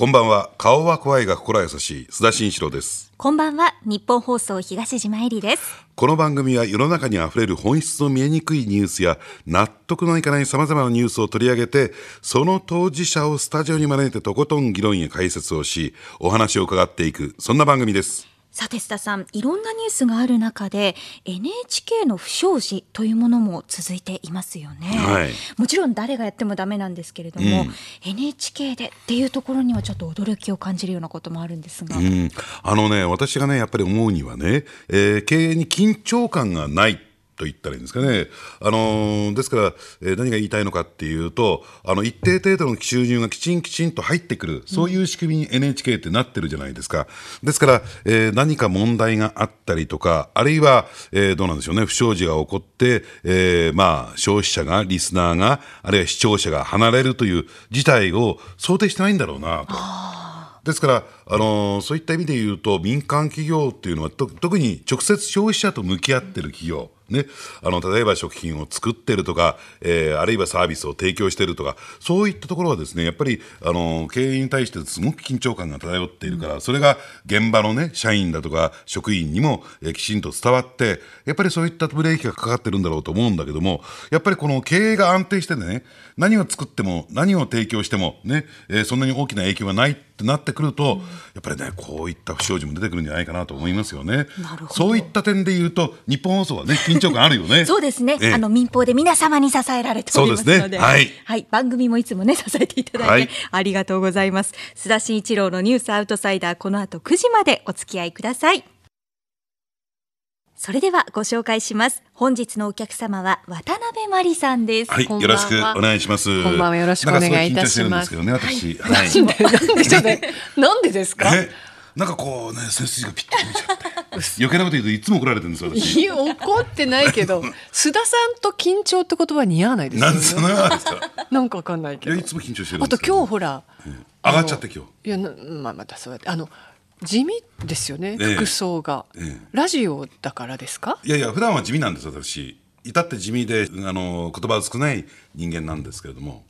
こんばんは。顔は怖いが心優しい須田慎一郎です。こんばんは日本放送東島えりですこの番組は世の中にあふれる本質の見えにくいニュースや納得のいかない様々なニュースを取り上げて、その当事者をスタジオに招いてとことん議論や解説をし、お話を伺っていく、そんな番組です。さて須田さんいろんなニュースがある中で NHK の不祥事というものも続いていますよね、はい。もちろん誰がやってもダメなんですけれども、うん。NHK でっていうところにはちょっと驚きを感じるようなこともあるんですが、うん、あのね、私がね、やっぱり思うにはね、えー経営に緊張感がない。と言ったらいいんですかね。あのーですから、えー何が言いたいのかっていうと、あの、一定程度の収入がきちんきちんと入ってくる、そういう仕組みに NHK ってなってるじゃないですか。ですから、えー何か問題があったりとか、あるいは、えーどうなんでしょうね、不祥事が起こって、えーまあ、消費者が、リスナーが、あるいは視聴者が離れるという事態を想定してないんだろうなと。ですから、あのそういった意味で言うと、民間企業っていうのは、特に直接消費者と向き合ってる企業、ね、あの例えば食品を作ってるとか、えーあるいはサービスを提供してるとか、そういったところはですね、やっぱり、あの経営に対してすごく緊張感が漂っているから、それが現場のね、社員だとか職員にも、えーきちんと伝わって、やっぱりそういったブレーキがかかってるんだろうと思うんだけども、やっぱりこの経営が安定してね、何を作っても、何を提供しても、ね、えーそんなに大きな影響がないってなってくると、やっぱりね、こういった不祥事も出てくるんじゃないかなと思いますよね。そういった点で言うと、日本放送はね、緊張感あるよね。そうですね、ええ。あの民放で皆様に支えられておりますので。そうですね。はい。番組もいつもね支えていただいて、はい。ありがとうございます。須田慎一郎のニュースアウトサイダーこの後9時までお付き合いくださいそれではご紹介します本日のお客様は渡辺真理さんです、はい、こんばんはよろしくお願いします。こんばんはよろしくお願いいたしますなんかすごい緊張してるんですけどね、私。なんでなんでね。なんでですか？えなんかこうね、背筋がピッと伸びちゃって。余計なこと言うといつも怒られてるんです。いや怒ってないけど、須田さんと緊張って言葉似合わないですよね。なんでそのようなんですか？なんかわかんないけどいや、い。つも緊張してるんあとですよ今日ほら、上がっちゃって今日。いやなまあまたそうやってあの地味ですよね。ええ服装が、ええラジオだからですか？いやいや、普段は地味なんです、私。至って地味で、あの、言葉が少ない人間なんですけれども。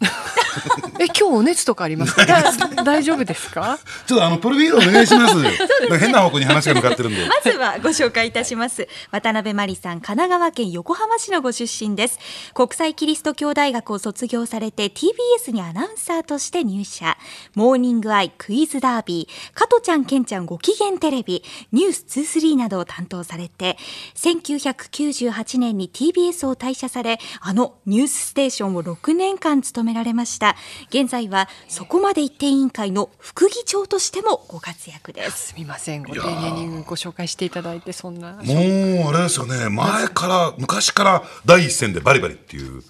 え今日お熱とかありますか？だ大丈夫ですか？ちょっとあの、プロフィールお願いします。なんか変な方向に話が向かってるんで。まずはご紹介いたします。渡辺真理さん、神奈川県横浜市のご出身です。国際キリスト教大学を卒業されて TBS にアナウンサーとして入社。モーニングアイ、クイズダービー、加トちゃん、ケンちゃんご機嫌テレビ、ニュース23などを担当されて、1998年に TBS を退社され、あのニュースステーションを6年間務められました。現在はそこまで一定委員会の副議長としてもご活躍です。すみません。ご丁寧にご紹介していただいてそんな。もう、あれですよね、前から、昔から第一線でバリバリっていう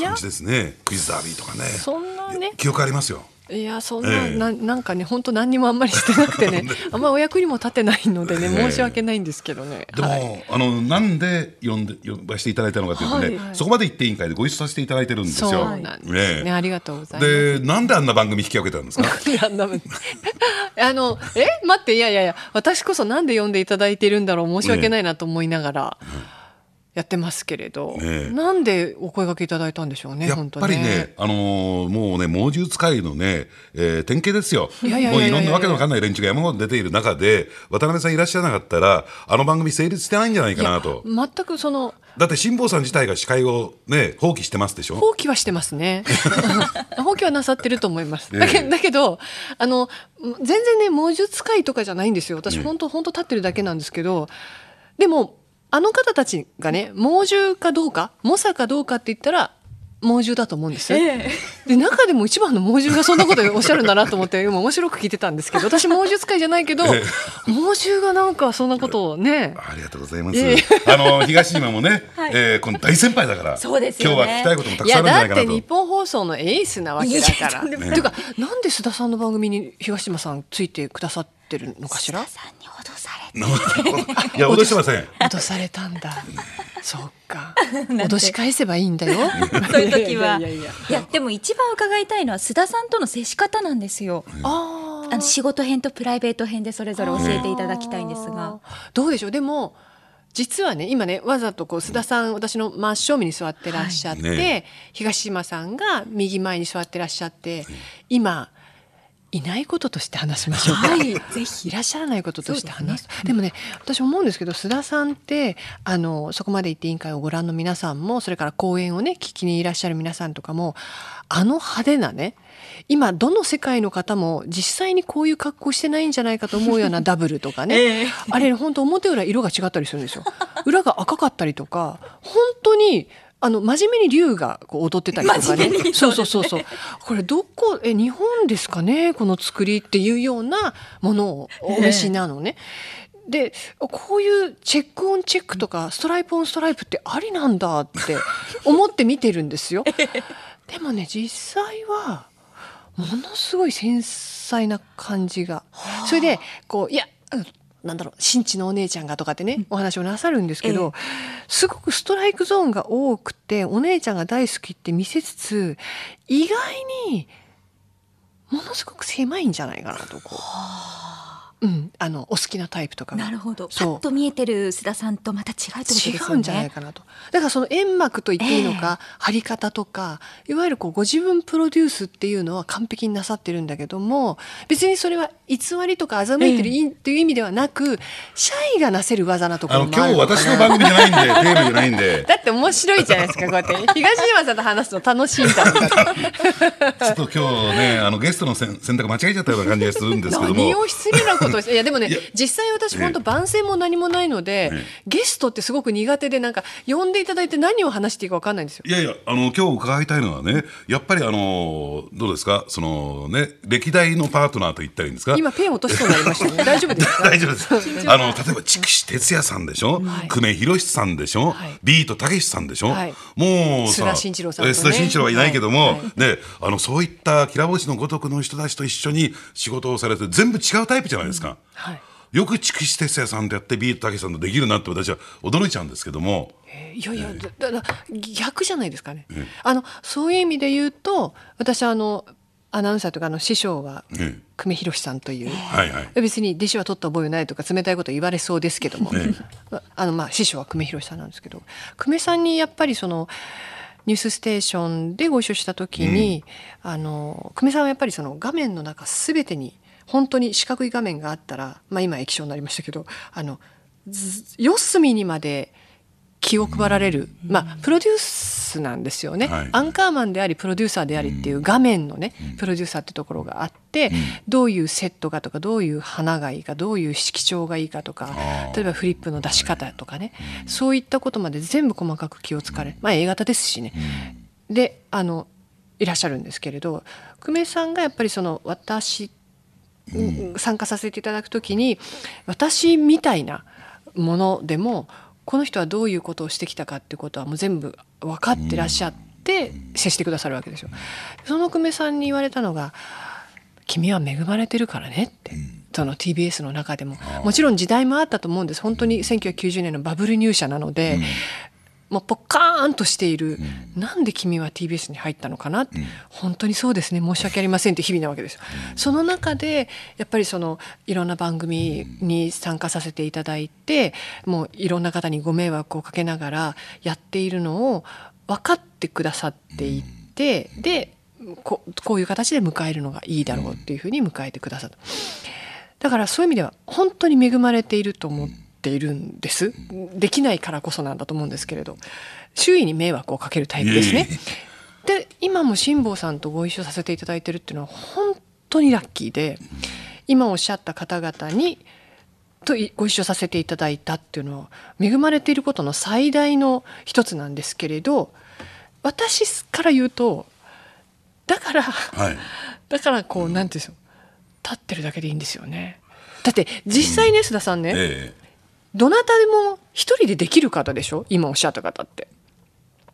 感じですね。クイズダービーとかね。そんなね記憶ありますよ。いやそんな,、ええ。ななんかね本当何にもあんまりしてなくてねあんまりお役にも立てないのでねええ。申し訳ないんですけどね。でも、はい。あのなんで呼んで呼ばせていただいたのかというとね、はい。そこまで一定委員会でご一緒させていただいてるんですよ。そうなんですね。ええ。ありがとうございます。で、なんであんな番組引き分けたんですか？あのえ？待っていやいやいや私こそなんで読んでいただいているんだろう申し訳ないなと思いながらやってますけれど、ええなんでお声掛けいただいたんでしょうねやっぱりね、あのーもうね、猛獣使いのね、えー典型ですよ。もういろんなわけのわかんない連中が山ほど出ている中で、渡辺さんいらっしゃらなかったら、あの番組成立してないんじゃないかなと。全くそのだって辛坊さん自体が司会をね、放棄してますでしょ。放棄はしてますね。放棄はなさってると思います。ええだけだけど、あの、全然ね、猛獣使いとかじゃないんですよ。私、本当本当立ってるだけなんですけど、でも、あの方たちがね、猛獣かどうか、猛者かどうかって言ったら、猛獣だと思うんです。で、中でも一番の猛獣がそんなことおっしゃるんだなと思って、今面白く聞いてたんですけど、私猛獣使いじゃないけど、え猛獣がなんかそんなことをね、ありがとうございます。あの東島もね、はいえーこの大先輩だから、そうですよね今日は聞きたいこともたくさんあるんじゃないかなと。だって日本放送のエースなわけだから。いやとんでもないていうかなんで須田さんの番組に東島さんついてくださってるのかしら？いや脅してません。脅されたんだ。そっか。脅し返せばいいんだよ。そういう時はいやでも一番伺いたいのは須田さんとの接し方なんですよ。ああの仕事編とプライベート編でそれぞれ教えていただきたいんですが。どうでしょう？でも実はね今ねわざとこう須田さん私の真正面に座ってらっしゃって、はいね東島さんが右前に座ってらっしゃって、今いないこととして話しましょうか。はいぜひいらっしゃらないこととして話す。そうでもね、私思うんですけど、須田さんってあのそこまで行って委員会をご覧の皆さんも、それから講演をね聞きにいらっしゃる皆さんとかも、あの派手なね。今どの世界の方も実際にこういう格好してないんじゃないかと思うような ダブルとかね、ええあれ本当表裏色が違ったりするんですよ裏が赤かったりとか本当にあの真面目に竜がこう踊ってたりとかね。そうそうそうそう。これどこえ日本ですかね？この作りっていうようなものをお召しなのね。でこういうチェックオンチェックとかストライプオンストライプってありなんだって思って見てるんですよ。でもね実際はものすごい繊細な感じが。それでこういやうんなんだろう新地のお姉ちゃんがとかってねお話をなさるんですけど、すごくストライクゾーンが多くてお姉ちゃんが大好きって見せつつ意外にものすごく狭いんじゃないかなとこう、うん、あのお好きなタイプとかが。なるほど。パそう。ッと見えてる須田さんとまた違うってことですよね。違うんじゃないかなと。だからその煙幕と言っていいのか、貼り方とかいわゆるこうご自分プロデュースっていうのは完璧になさってるんだけども別にそれは偽りとか欺いてるいっていう意味ではなく、シャイがなせる技なところもあるのかな。私の番組じゃないんで テーマじゃないんで。だって面白いじゃないですかこうやって。東島さんと話すの楽しいんだ ちょっと今日ねあのゲストの選選択間違えちゃったような感じがするんですけども。何を失礼なことをしていや でもね実際私本当番宣も何もないので、えゲストってすごく苦手でなんか呼んでいただいて何を話していいか分かんないんですよ。いやいや、あの、今日伺いたいのはね、やっぱりあの、どうですか、そのね、歴代のパートナーと言ったらいいんですか？今ペン落としそうになりましたね。大丈夫ですか？大丈夫です。あの、例えば、筑紫哲也さんでしょ、はい。久米宏さんでしょ、はい。ビートたけしさんでしょ、はい。もうさ、須田慎一郎さんとね。え須田慎一郎はいないけども、ね、あの、そういったきらぼしのごとくの人たちと一緒に仕事をされて、全部違うタイプじゃないですか。はい。よく筑紫哲也さんとやって、ビートたけしさんとできるなって私は驚いちゃうんですけども。えーいやいや、だだ逆じゃないですかね。あのそういう意味で言うと私はあのアナウンサーとかあの師匠はええ久米宏さんという。はいはい。別に弟子は取った覚えないとか冷たいこと言われそうですけども、えあのまあ師匠は久米宏さんなんですけど久米さんにやっぱりその「ニュースステーション」でご一緒した時に、あの久米さんはやっぱりその画面の中全てに本当に四角い画面があったら、まあ、今液晶になりましたけどあのず四隅にまで気を配られる、まあプロデュースなんですよね、はい。アンカーマンでありプロデューサーでありっていう画面のね、プロデューサーってところがあって、どういうセットがとかどういう花がいいかどういう色調がいいかとか例えばフリップの出し方とかね、そういったことまで全部細かく気をつかれまあ A 型ですしね、であのいらっしゃるんですけれど久米さんがやっぱりその私うん。参加させていただくときに私みたいなものでもこの人はどういうことをしてきたかっていうことはもう全部分かってらっしゃって接してくださるわけですよ。その久米さんに言われたのが「君は恵まれてるからね」って。その TBS の中でも。もちろん時代もあったと思うんです。本当に1990年のバブル入社なので、もうポッカーンとしている、なんで君は TBS に入ったのかな、本当にそうですね。申し訳ありませんって日々なわけです。よ。その中でやっぱりそのいろんな番組に参加させていただいてもういろんな方にご迷惑をかけながらやっているのを分かってくださっていて、でここういう形で迎えるのがいいだろうっていうふうに迎えてくださった。だからそういう意味では本当に恵まれていると思っているんです。できないからこそなんだと思うんですけれど、周囲に迷惑をかけるタイプですね。で、今も辛坊さんとご一緒させていただいてるっていうのは本当にラッキーで、今おっしゃった方々にといご一緒させていただいたっていうのは恵まれていることの最大の一つなんですけれど、私から言うと、だから、はい。だからこうなんていうんですよ。立ってるだけでいいんですよね。だって実際ね須田さんね、えどなたでも一人でできる方でしょ？今おっしゃった方って。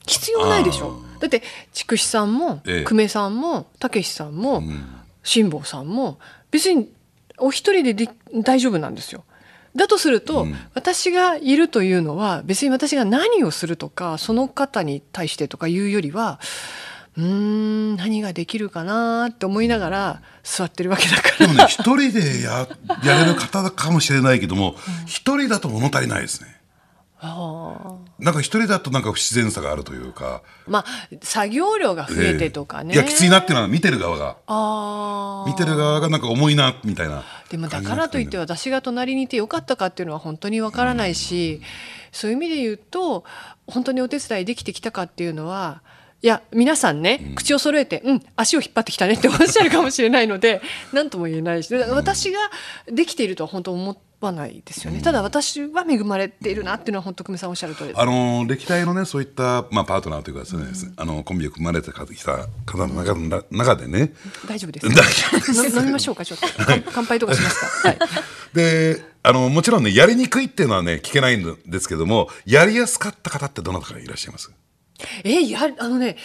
必要ないでしょ？だって筑紫さんもええ。久米さんもたけしさんもん。辛坊さんも別にお一人でで大丈夫なんですよ。だとすると、うん。私がいるというのは別に私が何をするとかその方に対してとかいうよりはうーん何ができるかなって思いながら座ってるわけだから。でもね、一人でややれる方かもしれないけども、一人だと物足りないですね。あなんか一人だとなんか不自然さがあるというか、ーまあ作業量が増えてとかね、いやきついなっていうのは見てる側が。見てる側がなんか重いなみたいなでもだからといって私が隣にいてよかったかっていうのは本当にわからないし、そういう意味で言うと本当にお手伝いできてきたかっていうのはいや皆さんね、口を揃えて「うん足を引っ張ってきたね」って おっしゃるかもしれないので何とも言えないしで私ができているとは本当思わないですよね、ただ私は恵まれているなっていうのは本当久米さんおっしゃる通りです。あの歴代のねそういった、まあ、パートナーというかですね、あのコンビを組まれてきた方の中の中でね。大丈夫です大丈夫です。の飲みましょうかちょっと。乾乾杯とかしますか、はい、であのもちろんねやりにくいっていうのはね聞けないんですけどもやりやすかった方ってどなたかいらっしゃいます？えやあのね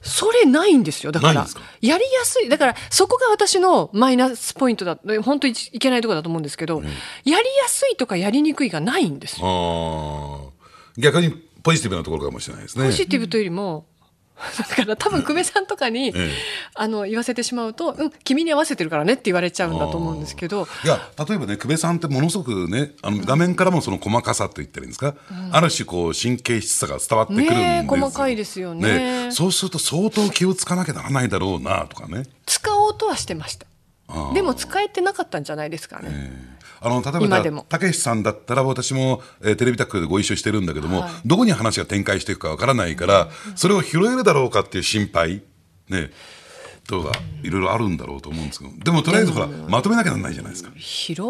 それないんですよだから。やりやすいだからそこが私のマイナスポイントだ本当にいけないところだと思うんですけど、やりやすいとかやりにくいがないん。ですよ逆にポジティブなところかもしれないですねポジティブというよりも、だから多分久米さんとかに、えあの言わせてしまうと「うん君に合わせてるからね」って言われちゃうんだと思うんですけど。いや例えばね久米さんってものすごくねあの画面からもその細かさと言ったらいいんですか、ある種こう神経質さが伝わってくるんですよ。ねえ細かいですよね。そうすると相当気をつかなきゃならないだろうなとかね。使おうとはしてました。でも使えてなかったんじゃないですかね。あの例えばたけしさんだったら私も、えーテレビタックでご一緒してるんだけども、どこに話が展開していくかわからないから、それを拾えるだろうかっていう心配ねとかいろいろあるんだろうと思うんですけどでもとりあえずほらまとめなきゃならないじゃないですか。拾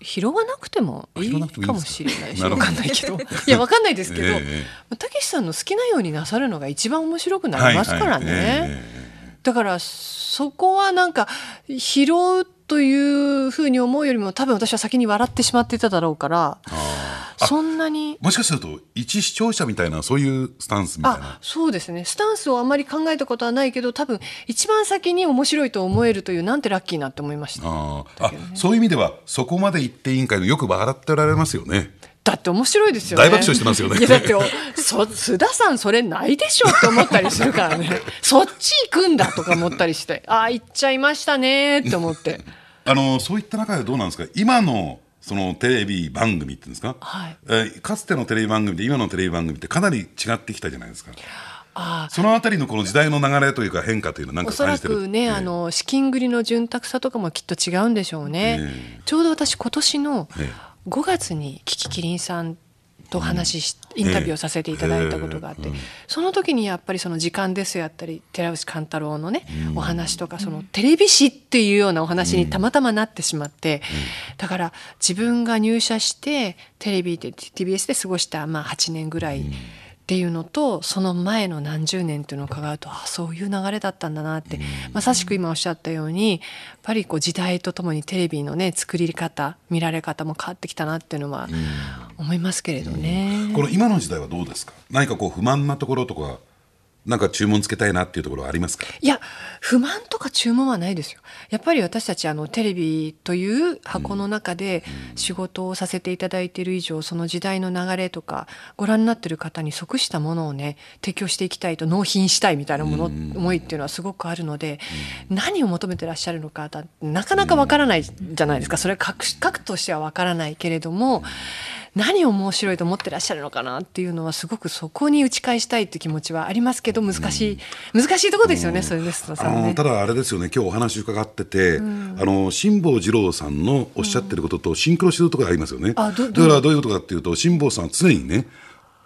拾わなくてもいいか？もしれないしなるほど。わかんないけど。いやわかんないですけど ええたけしさんの好きなようになさるのが一番面白くなりますからね、はいはいええだからそこはなんか拾うというふうに思うよりも多分私は先に笑ってしまっていただろうからそんなにもしかすると一視聴者みたいなそういうスタンスみたいあな。そうですねスタンスをあんまり考えたことはないけど多分一番先に面白いと思えるというなんてラッキーなって思いましたあーあそういう意味ではそこまで言って委員会のよく笑っておられますよね。だって面白いですよね。大爆笑してますよねいやだっておそ須田さんそれないでしょって思ったりするからね。そっち行くんだとか思ったりして、ああ行っちゃいましたねって思って。あのそういった中でどうなんですか？今のそのテレビ番組っていうんですか、はい。えーかつてのテレビ番組と今のテレビ番組ってかなり違ってきたじゃないですか。あそのあたりのこの時代の流れというか変化というのは何かおそら感じてる？くね、あの資金繰りの潤沢さとかもきっと違うんでしょうね。えちょうど私今年のえ。5月にキキキリンさんとお話しし、インタビューをさせていただいたことがあって、その時にやっぱりその時間ですやったり寺内貫太郎のね、お話とかそのテレビ誌っていうようなお話にたまたまなってしまって、だから自分が入社してテレビで TBS で過ごしたまあ8年ぐらい。っていうのとその前の何十年っていうのを伺うとあそういう流れだったんだなって、まさしく今おっしゃったようにやっぱりこう時代とともにテレビのね作り方見られ方も変わってきたなっていうのは思いますけれどね。この今の時代はどうですか？何かこう不満なところとかなんか注文つけたいなっていうところはありますか？いや不満とか注文はないですよ。やっぱり私たちあのテレビという箱の中で仕事をさせていただいている以上その時代の流れとかご覧になってる方に即したものをね提供していきたいと納品したいみたいなもの、思いっていうのはすごくあるので、何を求めてらっしゃるのかだなかなかわからないじゃないですか。それは核核としてはわからないけれども。何を面白いと思ってらっしゃるのかなっていうのはすごくそこに打ち返したいっていう気持ちはありますけど難しい、難しいところですよね、それですとあさんね。のただあれですよね今日お話伺ってて、あの辛坊治郎さんのおっしゃってることとシンクロしてるところがありますよね、あどだからどういうことかっていうと辛坊さんは常にね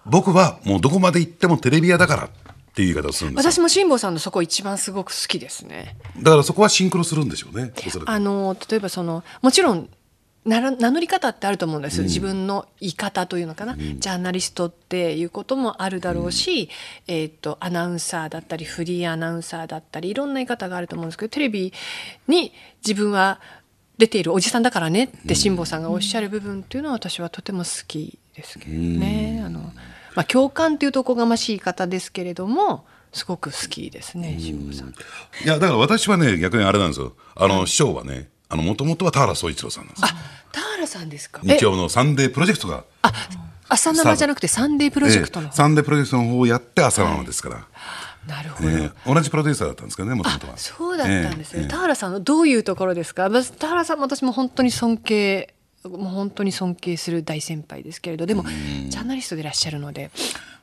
僕はもうどこまで行ってもテレビ屋だからっていう言い方をするんですよ。私も辛坊さんのそこ一番すごく好きですね。だからそこはシンクロするんでしょうねあの例えばそのもちろん名乗り方ってあると思うんです、自分の言い方というのかな、ジャーナリストっていうこともあるだろうし、えー、とアナウンサーだったりフリーアナウンサーだったりいろんな言い方があると思うんですけどテレビに自分は出ているおじさんだからねって辛坊さんがおっしゃる部分っていうのは私はとても好きですけどね。あのまあ、共感っていうとおこがましい言い方ですけれどもすごく好きですね辛坊さん。いやだから私はね逆にあれなんですよ。あの、師匠はねもともとは田原総一郎さんなんですよ。あ田原さんですか？日曜のサンデープロジェクトがあ朝生じゃなくてサンデープロジェクトの。ええサンデープロジェクトの方をやって朝生ですから、なるほど、ええ同じプロデューサーだったんですけどねもともとはそうだったんですね、ええ田原さんのどういうところですか？田原さんも私も本当に尊敬もう本当に尊敬する大先輩ですけれどでもジャーナリストでいらっしゃるので。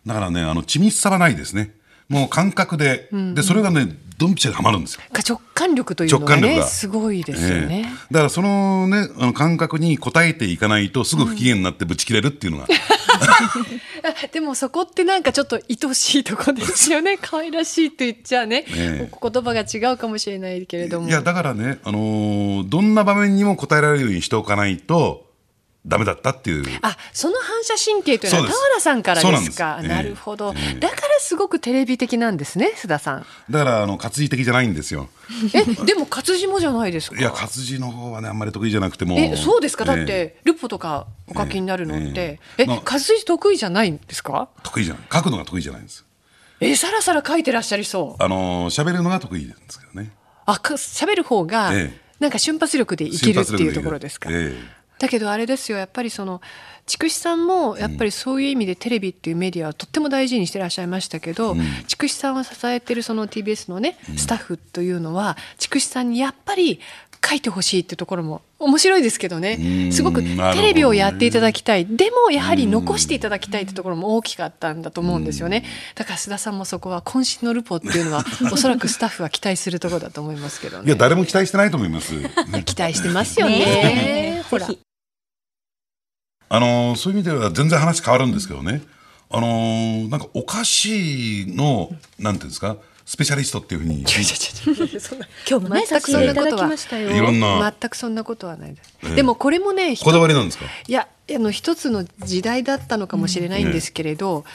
だからね、あの、緻密さはないですね。もう感覚で、で、それがね、ドンピシャではまるんですよ。直感力というのがねが。すごいですよね。ええ。だからそのね、あの感覚に応えていかないとすぐ不機嫌になってぶち切れるっていうのが、あ でもそこってなんかちょっと愛しいとこですよね。可愛らしいと言っちゃね、ええ。言葉が違うかもしれないけれども。いや、だからね、あのーどんな場面にも答えられるようにしておかないと、ダメだったっていう。あその反射神経というのは田原さんからですか？なるほど、ええ。だからすごくテレビ的なんですね須田さん。だから、あの、活字的じゃないんですよ。えでも活字もじゃないですか？いや、活字の方はね、あんまり得意じゃなくても。えそうですか？だって、えルポとかお書きになるのって、え活字得意じゃないんですか？え得意じゃない。書くのが得意じゃないんです。えさらさら書いてらっしゃりそう。あのー喋るのが得意なんですけどね。あか喋る方が、ええ。なんか瞬発力でいけるっていうところですか、ええだけどあれですよやっぱりその筑紫さんもやっぱりそういう意味でテレビっていうメディアをとっても大事にしてらっしゃいましたけど、筑紫さんを支えてるその TBS のねスタッフというのは筑紫さんにやっぱり書いてほしいっていうところも面白いですけどね。すごくテレビをやっていただきたい。でもやはり残していただきたいってところも大きかったんだと思うんですよね。だから須田さんもそこは渾身のルポっていうのは おそらくスタッフは期待するところだと思いますけどね。いや、誰も期待してないと思います。期待してますよね。ねほらあのーそういう意味では全然話変わるんですけどね、あのーなんかお菓子の、なんていうんですか、スペシャリストっていうふうに、そんな。今日もね全くそんなことは。いろんな。全くそんなことはないです、ええ。でもこれもねこだわりなんですか？いやあの一つの時代だったのかもしれないんですけれど、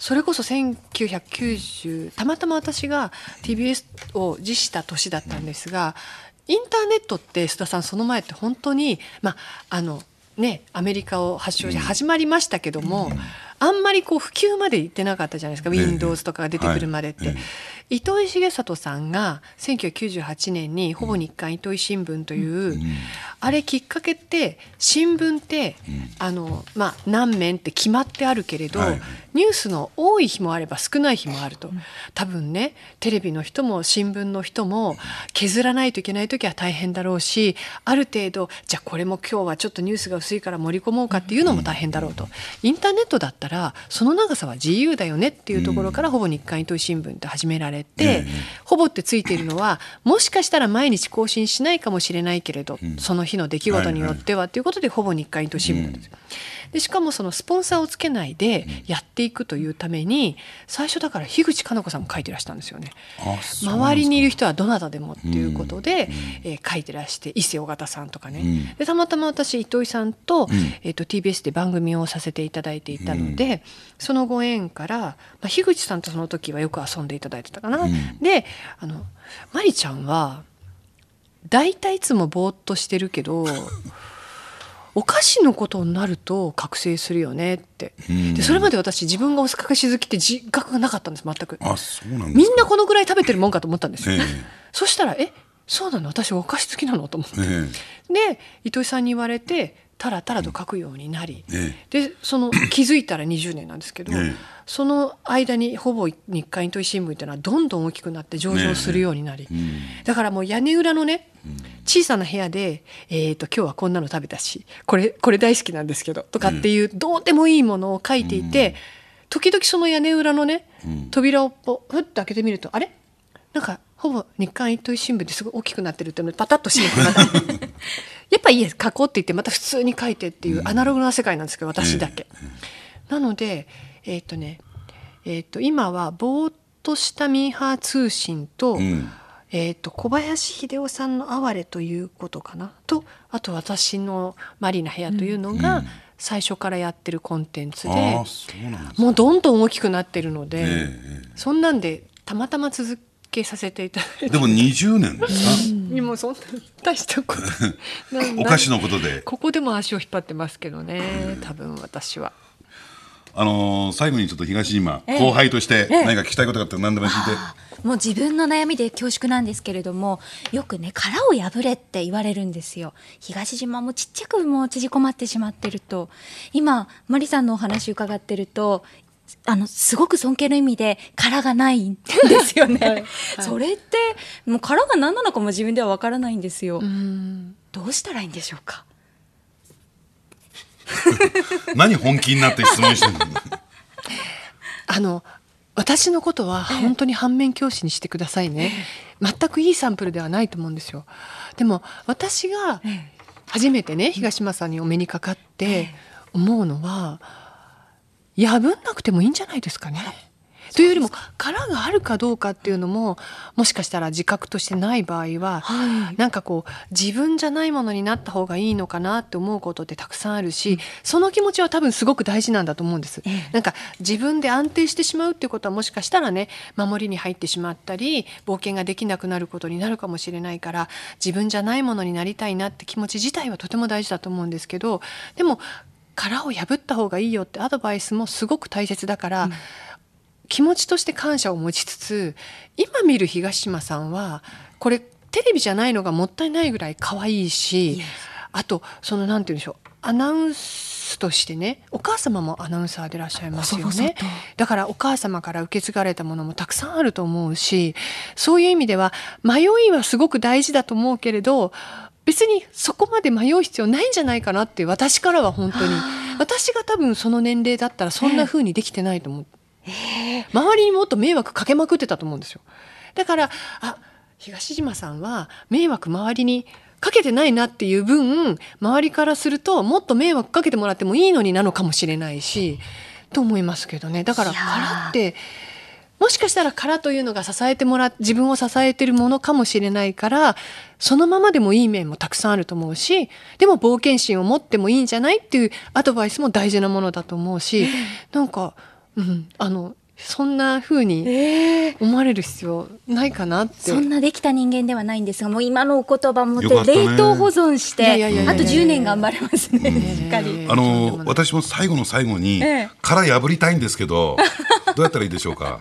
それこそ1990たまたま私が TBS を辞した年だったんですがインターネットって須田さんその前って本当にまああのねアメリカを発祥で始まりましたけども、あんまりこう普及までいってなかったじゃないですか、ええ。Windows とかが出てくるまでって。はい。え糸井重里さんが1998年に「ほぼ日刊糸井新聞」という、あれきっかけって新聞って、あのまあ、何面って決まってあるけれど、はいニュースの多い日もあれば少ない日もあると。多分ねテレビの人も新聞の人も削らないといけない時は大変だろうしある程度じゃあこれも今日はちょっとニュースが薄いから盛り込もうかっていうのも大変だろうと。インターネットだったらその長さは自由だよねっていうところからほぼ日刊糸井新聞って始められて、ええほぼってついているのはもしかしたら毎日更新しないかもしれないけれど、その日の出来事によってはということでほぼ日刊糸井新聞ですよ。でしかもそのスポンサーをつけないでやっていくというために最初だから樋口加奈子さんも書いてらしたんですよね。周りにいる人はどなたでもっていうことで、えー書いてらして伊勢尾形さんとかね、ん。でたまたま私糸井さんと,、ん。えー、と TBS で番組をさせていただいていたので、そのご縁から、まあ、樋口さんとその時はよく遊んでいただいてたかな。であのマリちゃんは大体いつもぼーっとしてるけど お菓子のことになると覚醒するよねって、ん。でそれまで私自分がおかし好きって自覚がなかったんです全く。あ、そうなんみんなこのぐらい食べてるもんかと思ったんです。よ、ええ。そしたらえそうなの？私お菓子好きなの？と思って、え。で糸井さんに言われてタラタラと書くようになり、えでその 気づいたら20年なんですけど、ええ。その間にほぼ日刊糸井新聞っていうのはどんどん大きくなって上場するようになり、だからもう屋根裏のね小さな部屋で、えー、と今日はこんなの食べたしこれこれ大好きなんですけどとかっていうどうでもいいものを書いていて、時々その屋根裏のね扉をポふっと開けてみるとあれ？なんかほぼ日刊糸井新聞ってすごい大きくなってるっていうのでパタッと閉めてまた やっぱいいです書こうって言ってまた普通に書いてっていうアナログな世界なんですけど私だけ。なのでえっ、とねえっ、と今はぼーっとしたミーハー通信と,、ん。えー、と小林秀夫さんの「哀れ」ということかな。とあと私の「マリーナ部屋」というのが最初からやってるコンテンツで、ああ、そうなんでもうどんどん大きくなってるので、えええ。そんなんでたまたま続けさせていただいて。でも20年ですか？にもそんな大したこと。なお菓子のことで。ここでも足を引っ張ってますけどね。多分私は。あのー最後にちょっと東島、ええ。後輩としてええ。何か聞きたいことがあったら何でも聞いて。もう自分の悩みで恐縮なんですけれどもよくね殻を破れって言われるんですよ。東島もちっちゃくもう縮こまってしまってると。今マリさんのお話伺ってるとあのすごく尊敬の意味で殻がないんですよね、はい。はい。それってもう殻が何なのかも自分ではわからないんですよ、うん。どうしたらいいんでしょうか？何本気になって質問してるの？あの私のことは本当に反面教師にしてくださいね、全くいいサンプルではないと思うんですよ。でも私が初めてね東間さんにお目にかかって思うのは破んなくてもいいんじゃないですかね。というよりも殻があるかどうかっていうのももしかしたら自覚としてない場合は、はい。なんかこう自分じゃないものになった方がいいのかなって思うことってたくさんあるし、その気持ちは多分すごく大事なんだと思うんです。ええ。なんか自分で安定してしまうっていうことはもしかしたらね守りに入ってしまったり冒険ができなくなることになるかもしれないから自分じゃないものになりたいなって気持ち自体はとても大事だと思うんですけどでも殻を破った方がいいよってアドバイスもすごく大切だから、気持ちとして感謝を持ちつつ今見る東島さんはこれテレビじゃないのがもったいないぐらい可愛いしあとそのなんて言うんでしょうアナウンスとしてねお母様もアナウンサーでいらっしゃいますよね。だからお母様から受け継がれたものもたくさんあると思うしそういう意味では迷いはすごく大事だと思うけれど別にそこまで迷う必要ないんじゃないかなって私からは本当に。私が多分その年齢だったらそんな風にできてないと思う。周りにもっと迷惑かけまくってたと思うんですよ。だからあ東島さんは迷惑周りにかけてないなっていう分周りからするともっと迷惑かけてもらってもいいのになのかもしれないしと思いますけどね。だからいやー。殻ってもしかしたら殻というのが支えてもら自分を支えてるものかもしれないからそのままでもいい面もたくさんあると思うしでも冒険心を持ってもいいんじゃないっていうアドバイスも大事なものだと思うしなんか、うん、あのそんな風に思われる必要ないかなって。そんなできた人間ではないんですがもう今のお言葉もよかったね。冷凍保存してあと10年頑張れますね。しっかり。あの私も最後の最後にええ。殻破りたいんですけどどうやったらいいでしょうか？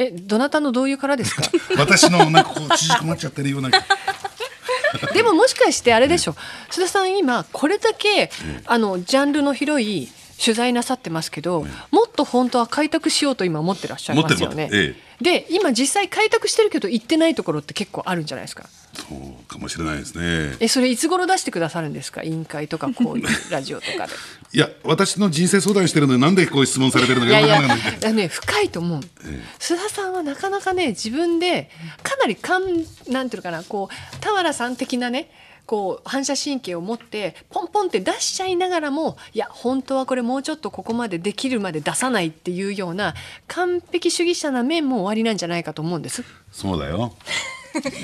えどなたのどういうからですか？私のなんかこう縮こまっちゃってるような。でももしかしてあれでしょ。須田さん今これだけあのジャンルの広い取材なさってますけど、もっと本当は開拓しようと今思ってらっしゃいますよね。で今実際開拓してるけど行ってないところって結構あるんじゃないですか？そうかもしれないですね。えそれいつ頃出してくださるんですか？委員会とかこういうラジオとかで。いや私の人生相談してるのになんでこう質問されてるのかいやいやね深いと思う、須田さんはなかなかね自分でかなりかんなんていうのかなこう俵さん的なねこう反射神経を持ってポンポンって出しちゃいながらもいや本当はこれもうちょっとここまでできるまで出さないっていうような完璧主義者な面も終わりなんじゃないかと思うんです。そうだよ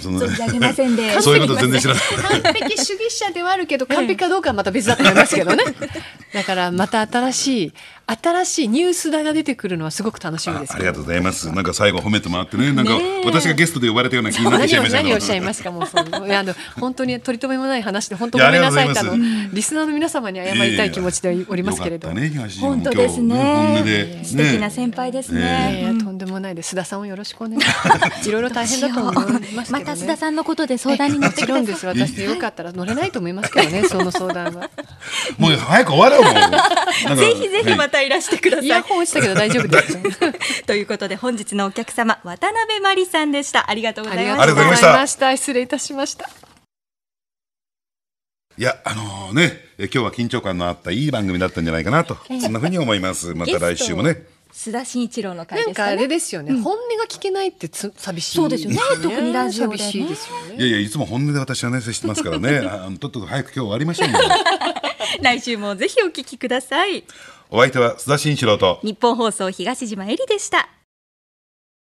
その存じ上げませんで。そういうこと全然知らない完璧主義者ではあるけど完璧かどうかはまた別だと思いますけどね。だからまた新しい新しいニュースだが出てくるのはすごく楽しみですあありがとうございます。なんか最後褒めてもらってね。なんか私がゲストで呼ばれたような気になってきちゃいました何を何をおっしゃいますか。もうそういやあの本当に取り留めもない話で本当ごめんなさいとあのいやありがとうございリスナーの皆様に謝りたい気持ちでおりますけれど。よかったね本当ですね。今日本音で。素敵な先輩ですね。とんでもないです。須田さんをよろしくお願い。します。いろいろ大変だと思いますけどね。また須田さんのことで相談に乗もってください。ちろんです。私でよかったら乗れないと思いますけどねその相談は。もう早く終わろう ぜひぜひまはいたいらしてください。イヤホン落ちたけど大丈夫です。ということで本日のお客様渡辺真理さんでした。ありがとうございました。ありがとうございましたました。失礼いたしました。いやあのねえ今日は緊張感のあったいい番組だったんじゃないかなとそんなふうに思いますまた来週もね須田慎一郎の会ですかね。なんかあれですよね、本音が聞けないってつ寂しいそうですよね特にラジオでね寂しいですよねいやいやいつも本音で私はね接してますからねあとっとと早く今日終わりましょうよ 来週もぜひお聞きください。お相手は須田慎一郎と日本放送東島えりでした。